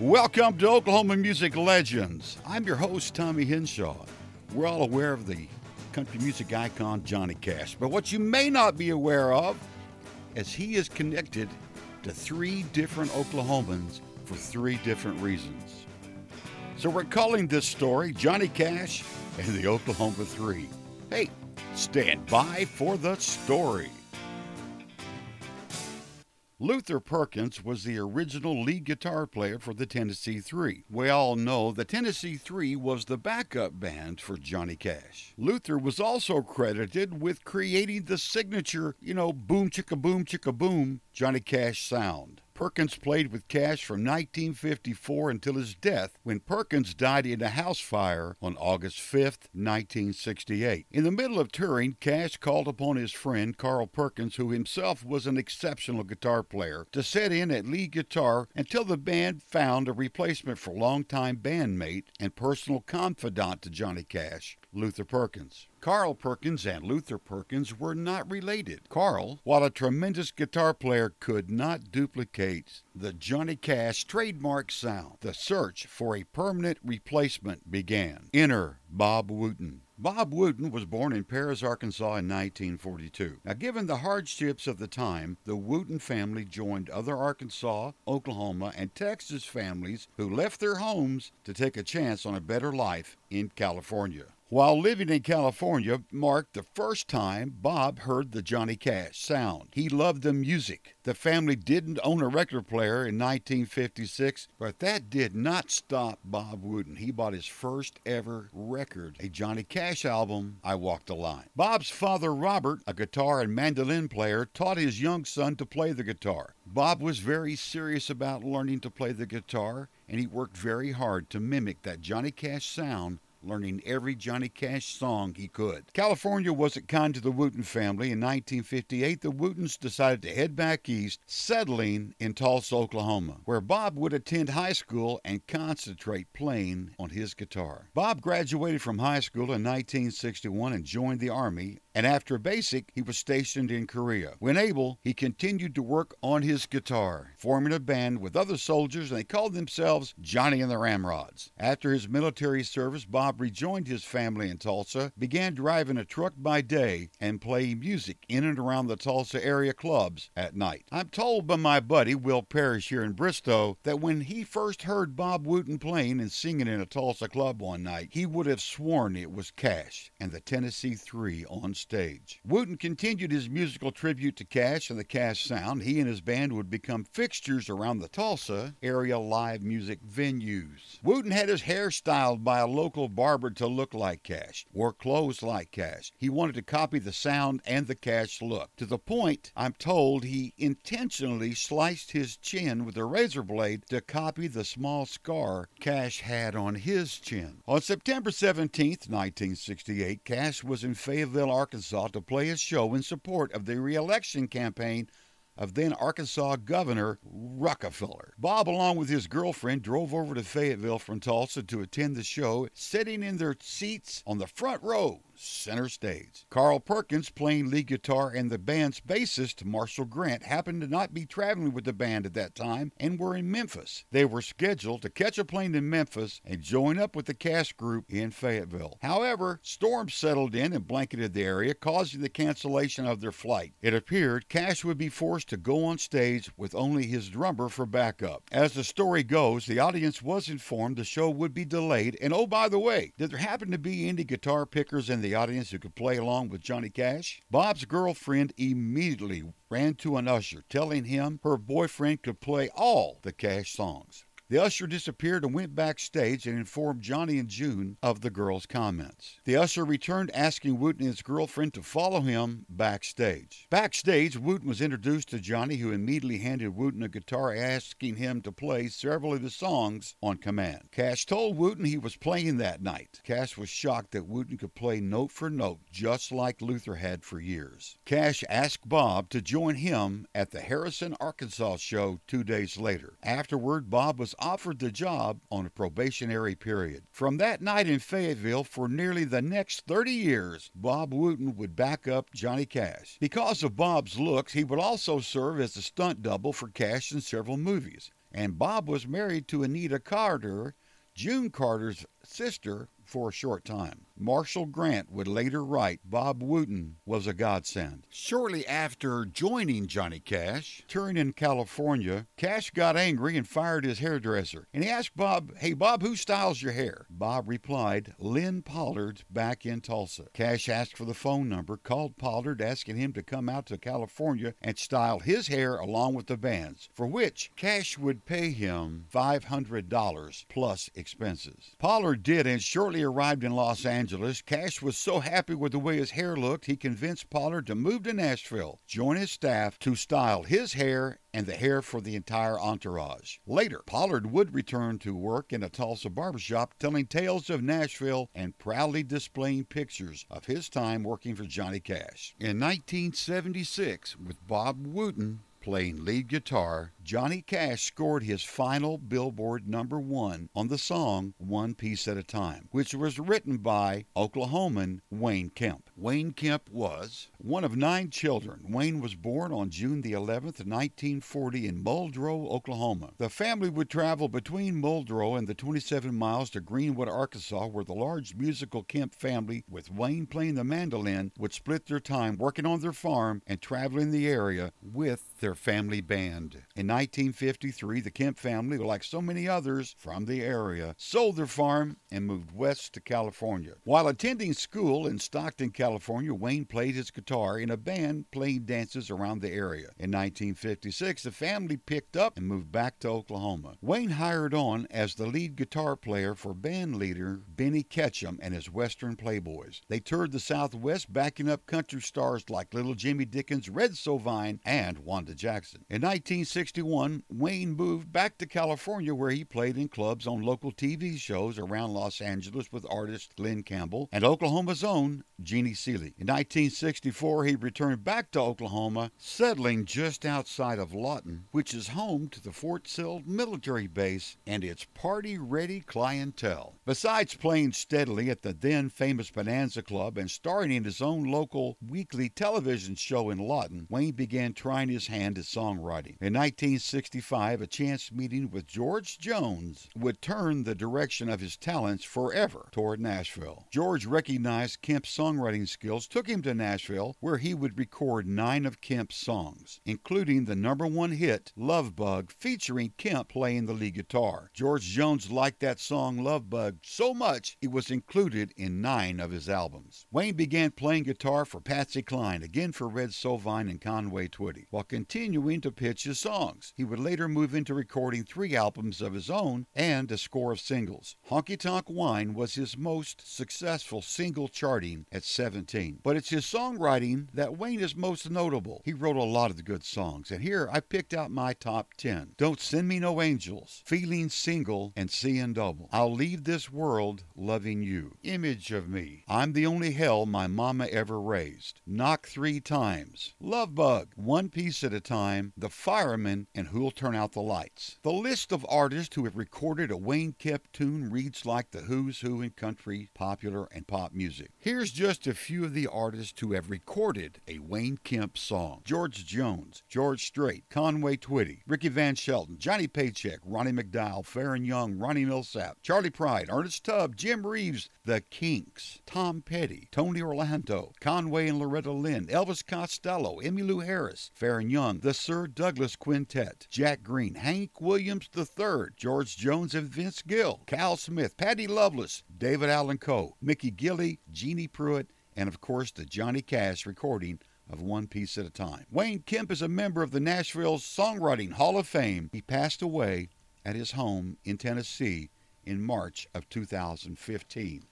Welcome to Oklahoma Music Legends. I'm your host, Tommy Henshaw. We're all aware of the country music icon Johnny Cash, but what you may not be aware of is he is connected to three different Oklahomans for three different reasons. So we're calling this story Johnny Cash and the Oklahoma Three. Hey, stand by for the story. Luther Perkins was the original lead guitar player for the Tennessee Three. We all know the Tennessee Three was the backup band for Johnny Cash. Luther was also credited with creating the signature, you know, boom chicka boom chicka boom Johnny Cash sound. Perkins played with Cash from 1954 until his death when Perkins died in a house fire on August 5, 1968. In the middle of touring, Cash called upon his friend Carl Perkins, who himself was an exceptional guitar player, to set in at lead guitar until the band found a replacement for longtime bandmate and personal confidant to Johnny Cash, Luther Perkins. Carl Perkins and Luther Perkins were not related. Carl, while a tremendous guitar player, could not duplicate the Johnny Cash trademark sound. The search for a permanent replacement began. Enter Bob Wooten. Bob Wooten was born in Paris, Arkansas in 1942. Now, given the hardships of the time, the Wooten family joined other Arkansas, Oklahoma, and Texas families who left their homes to take a chance on a better life in California. While living in California marked the first time Bob heard the Johnny Cash sound. He loved the music. The family didn't own a record player in 1956, but that did not stop Bob Wooten. He bought his first ever record, a Johnny Cash album, I Walk the Line. Bob's father, Robert, a guitar and mandolin player, taught his young son to play the guitar. Bob was very serious about learning to play the guitar, and he worked very hard to mimic that Johnny Cash sound learning every Johnny Cash song he could. California wasn't kind to the Wooten family. In 1958, the Wootens decided to head back east, settling in Tulsa, Oklahoma, where Bob would attend high school and concentrate playing on his guitar. Bob graduated from high school in 1961 and joined the Army and after basic, he was stationed in Korea. When able, he continued to work on his guitar, forming a band with other soldiers, and they called themselves Johnny and the Ramrods. After his military service, Bob rejoined his family in Tulsa, began driving a truck by day, and playing music in and around the Tulsa area clubs at night. I'm told by my buddy Will Parrish here in Bristow that when he first heard Bob Wooten playing and singing in a Tulsa club one night, he would have sworn it was Cash and the Tennessee Three on stage. Wooten continued his musical tribute to Cash and the Cash sound. He and his band would become fixtures around the Tulsa area live music venues. Wooten had his hair styled by a local barber to look like Cash, wore clothes like Cash. He wanted to copy the sound and the Cash look. To the point, I'm told he intentionally sliced his chin with a razor blade to copy the small scar Cash had on his chin. On September 17, 1968, Cash was in Fayetteville, Arkansas to play a show in support of the re-election campaign of then Arkansas Governor Rockefeller. Bob, along with his girlfriend, drove over to Fayetteville from Tulsa to attend the show, sitting in their seats on the front row center stage. Carl Perkins, playing lead guitar, and the band's bassist, Marshall Grant, happened to not be traveling with the band at that time and were in Memphis. They were scheduled to catch a plane to Memphis and join up with the Cash group in Fayetteville. However, storms settled in and blanketed the area, causing the cancellation of their flight. It appeared Cash would be forced to go on stage with only his drummer for backup. As the story goes, the audience was informed the show would be delayed, and oh, by the way, did there happen to be any guitar pickers in the audience who could play along with Johnny Cash? Bob's girlfriend immediately ran to an usher, telling him her boyfriend could play all the Cash songs. The usher disappeared and went backstage and informed Johnny and June of the girl's comments. The usher returned asking Wooten and his girlfriend to follow him backstage. Backstage, Wooten was introduced to Johnny, who immediately handed Wooten a guitar, asking him to play several of the songs on command. Cash told Wooten he was playing that night. Cash was shocked that Wooten could play note for note, just like Luther had for years. Cash asked Bob to join him at the Harrison, Arkansas show two days later. Afterward, Bob was offered the job on a probationary period. From that night in Fayetteville for nearly the next 30 years, Bob Wooten would back up Johnny Cash. Because of Bob's looks, he would also serve as a stunt double for Cash in several movies and Bob was married to Anita Carter, June Carter's sister, for a short time. Marshall Grant would later write Bob Wooten was a godsend. Shortly after joining Johnny Cash, touring in California, Cash got angry and fired his hairdresser. And he asked Bob, Hey Bob, who styles your hair? Bob replied, Lynn Pollard back in Tulsa. Cash asked for the phone number, called Pollard asking him to come out to California and style his hair along with the band's, for which Cash would pay him $500 plus expenses. Pollard did and shortly arrived in Los Angeles. Cash was so happy with the way his hair looked, he convinced Pollard to move to Nashville, join his staff to style his hair and the hair for the entire entourage. Later, Pollard would return to work in a Tulsa barbershop telling tales of Nashville and proudly displaying pictures of his time working for Johnny Cash. In 1976, with Bob Wooten playing lead guitar, Johnny Cash scored his final Billboard number one on the song One Piece at a Time, which was written by Oklahoman Wayne Kemp. Wayne Kemp was one of nine children. Wayne was born on June the 11th, 1940, in Muldrow, Oklahoma. The family would travel between Muldrow and the 27 miles to Greenwood, Arkansas, where the large musical Kemp family, with Wayne playing the mandolin, would split their time working on their farm and traveling the area with their family band. In 1953, the Kemp family, like so many others from the area, sold their farm and moved west to California. While attending school in Stockton, California, Wayne played his guitar in a band playing dances around the area. In 1956, the family picked up and moved back to Oklahoma. Wayne hired on as the lead guitar player for band leader Benny Ketchum and his Western Playboys. They toured the Southwest, backing up country stars like Little Jimmy Dickens, Red Sovine, and Wanda Jackson. In 1961, Wayne moved back to California where he played in clubs on local TV shows around Los Angeles with artist Glen Campbell and Oklahoma's own Jeannie Seely. In 1964, he returned back to Oklahoma, settling just outside of Lawton, which is home to the Fort Sill military base and its party ready clientele. Besides playing steadily at the then famous Bonanza Club and starring in his own local weekly television show in Lawton, Wayne began trying his hand at songwriting. In 1965, a chance meeting with George Jones would turn the direction of his talents forever toward Nashville. George recognized Kemp's songwriting skills, took him to Nashville, where he would record nine of Kemp's songs, including the number one hit, Love Bug, featuring Kemp playing the lead guitar. George Jones liked that song, Love Bug, so much it was included in nine of his albums. Wayne began playing guitar for Patsy Cline, again for Red Sovine and Conway Twitty, while continuing to pitch his songs. He would later move into recording three albums of his own and a score of singles. Honky Tonk Wine was his most successful single charting at 17. But it's his songwriting that Wayne is most notable. He wrote a lot of the good songs, and here I picked out my top 10. Don't Send Me No Angels, Feeling Single, and Seeing Double. I'll Leave This World Loving You. Image of Me. I'm the Only Hell My Mama Ever Raised. Knock Three Times. Love Bug. One Piece at a Time. The Fireman, and Who'll Turn Out the Lights. The list of artists who have recorded a Wayne Kemp tune reads like the who's who in country, popular, and pop music. Here's just a few of the artists who have recorded a Wayne Kemp song George Jones, George Strait, Conway Twitty, Ricky Van Shelton, Johnny Paycheck, Ronnie McDowell, Faron Young, Ronnie Milsap, Charley Pride, Ernest Tubb, Jim Reeves, The Kinks, Tom Petty, Tony Orlando, Conway and Loretta Lynn, Elvis Costello, Emmylou Harris, Faron Young, The Sir Douglas Quintet, Jack Greene, Hank Williams III, George Jones and Vince Gill, Cal Smith, Patty Loveless, David Allan Coe, Mickey Gilley, Jeanne Pruett, and of course the Johnny Cash recording of One Piece at a Time. Wayne Kemp is a member of the Nashville Songwriting Hall of Fame. He passed away at his home in Tennessee in March of 2015.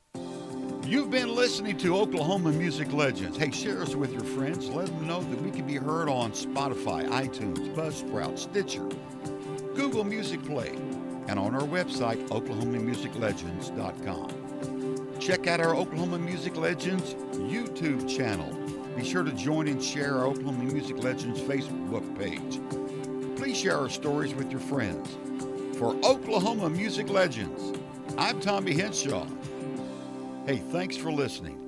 You've been listening to Oklahoma Music Legends. Hey, share us with your friends. Let them know that we can be heard on Spotify, iTunes, Buzzsprout, Stitcher, Google Music Play, and on our website, oklahomamusiclegends.com. Check out our Oklahoma Music Legends YouTube channel. Be sure to join and share our Oklahoma Music Legends Facebook page. Please share our stories with your friends. For Oklahoma Music Legends, I'm Tommy Henshaw. Hey, thanks for listening.